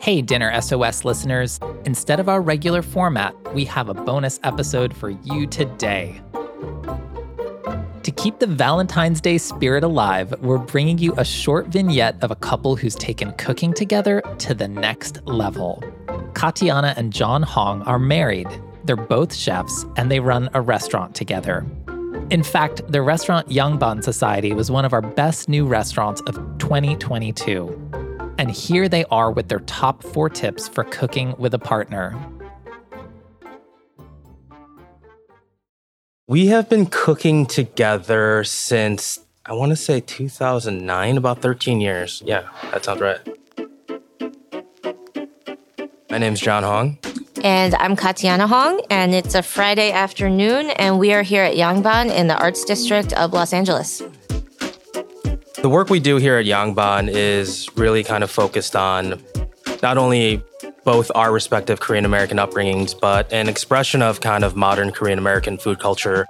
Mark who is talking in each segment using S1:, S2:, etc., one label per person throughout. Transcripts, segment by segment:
S1: Hey, Dinner SOS listeners. Instead of our regular format, we have a bonus episode for you today. To keep the Valentine's Day spirit alive, we're bringing you a short vignette of a couple who's taken cooking together to the next level. Katianna and John Hong are married. They're both chefs and they run a restaurant together. In fact, the restaurant Yangban Society was one of our best new restaurants of 2022. And here they are with their top four tips for cooking with a partner.
S2: We have been cooking together since I want to say 2009, about 13 years. Yeah, that sounds right. My name's John Hong.
S3: And I'm Katianna Hong, and it's a Friday afternoon, and we are here at Yangban in the Arts District of Los Angeles.
S2: The work we do here at Yangban is really kind of focused on not only both our respective Korean American upbringings, but an expression of kind of modern Korean American food culture.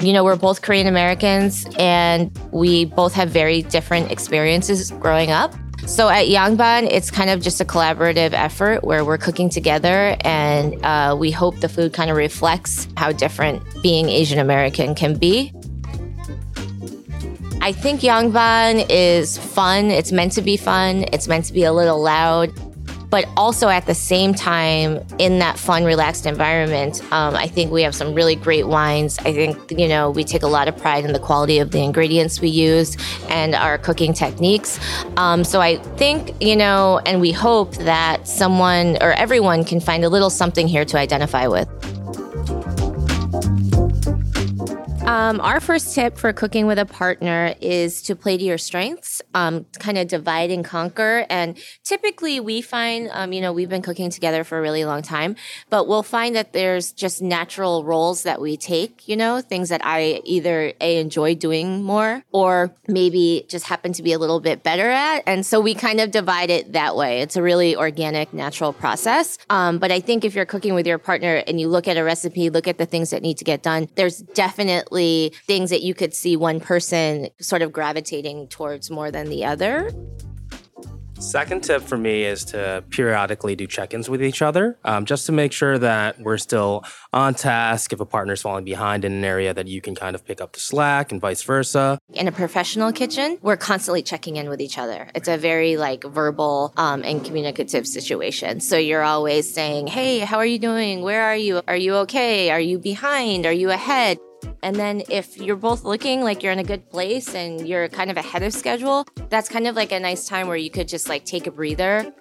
S3: You know, we're both Korean Americans and we both have very different experiences growing up. So at Yangban, it's kind of just a collaborative effort where we're cooking together and uh, we hope the food kind of reflects how different being Asian American can be. I think Yangban is fun. It's meant to be fun. It's meant to be a little loud. But also at the same time, in that fun, relaxed environment, um, I think we have some really great wines. I think, you know, we take a lot of pride in the quality of the ingredients we use and our cooking techniques. Um, so I think, you know, and we hope that someone or everyone can find a little something here to identify with. Um, our first tip for cooking with a partner is to play to your strengths, um, kind of divide and conquer. And typically, we find, um, you know, we've been cooking together for a really long time, but we'll find that there's just natural roles that we take, you know, things that I either A, enjoy doing more or maybe just happen to be a little bit better at. And so we kind of divide it that way. It's a really organic, natural process. Um, but I think if you're cooking with your partner and you look at a recipe, look at the things that need to get done, there's definitely definitely things that you could see one person sort of gravitating towards more than the other.
S2: Second tip for me is to periodically do check ins with each other, um, just to make sure that we're still on task. If a partner's falling behind in an area, that you can kind of pick up the slack and vice versa.
S3: In a professional kitchen, we're constantly checking in with each other. It's a very like verbal um, and communicative situation. So you're always saying, Hey, how are you doing? Where are you? Are you okay? Are you behind? Are you ahead? And then if you're both looking like you're in a good place and you're kind of ahead of schedule, that's kind of like a nice time where you could just like take a breather.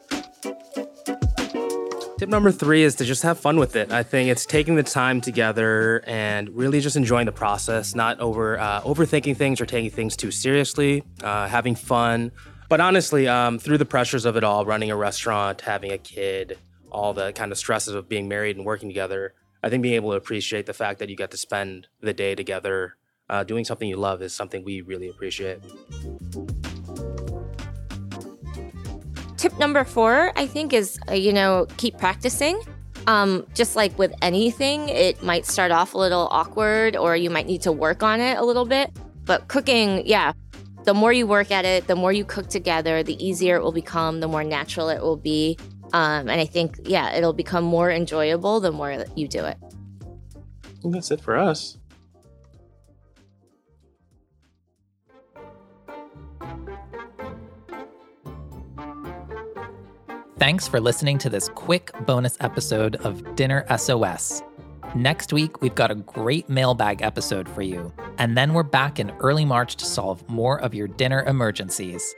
S2: Tip number three is to just have fun with it. I think it's taking the time together and really just enjoying the process, not over uh, overthinking things or taking things too seriously, uh, having fun. But honestly, um, through the pressures of it all, running a restaurant, having a kid, all the kind of stresses of being married and working together, I think being able to appreciate the fact that you get to spend the day together uh, doing something you love is something we really appreciate.
S3: Tip number four, I think, is uh, you know keep practicing. Um, just like with anything, it might start off a little awkward, or you might need to work on it a little bit. But cooking, yeah, the more you work at it, the more you cook together, the easier it will become, the more natural it will be. Um, and I think, yeah, it'll become more enjoyable the more that you do it.
S2: And that's it for us.
S1: Thanks for listening to this quick bonus episode of Dinner SOS. Next week, we've got a great mailbag episode for you. And then we're back in early March to solve more of your dinner emergencies.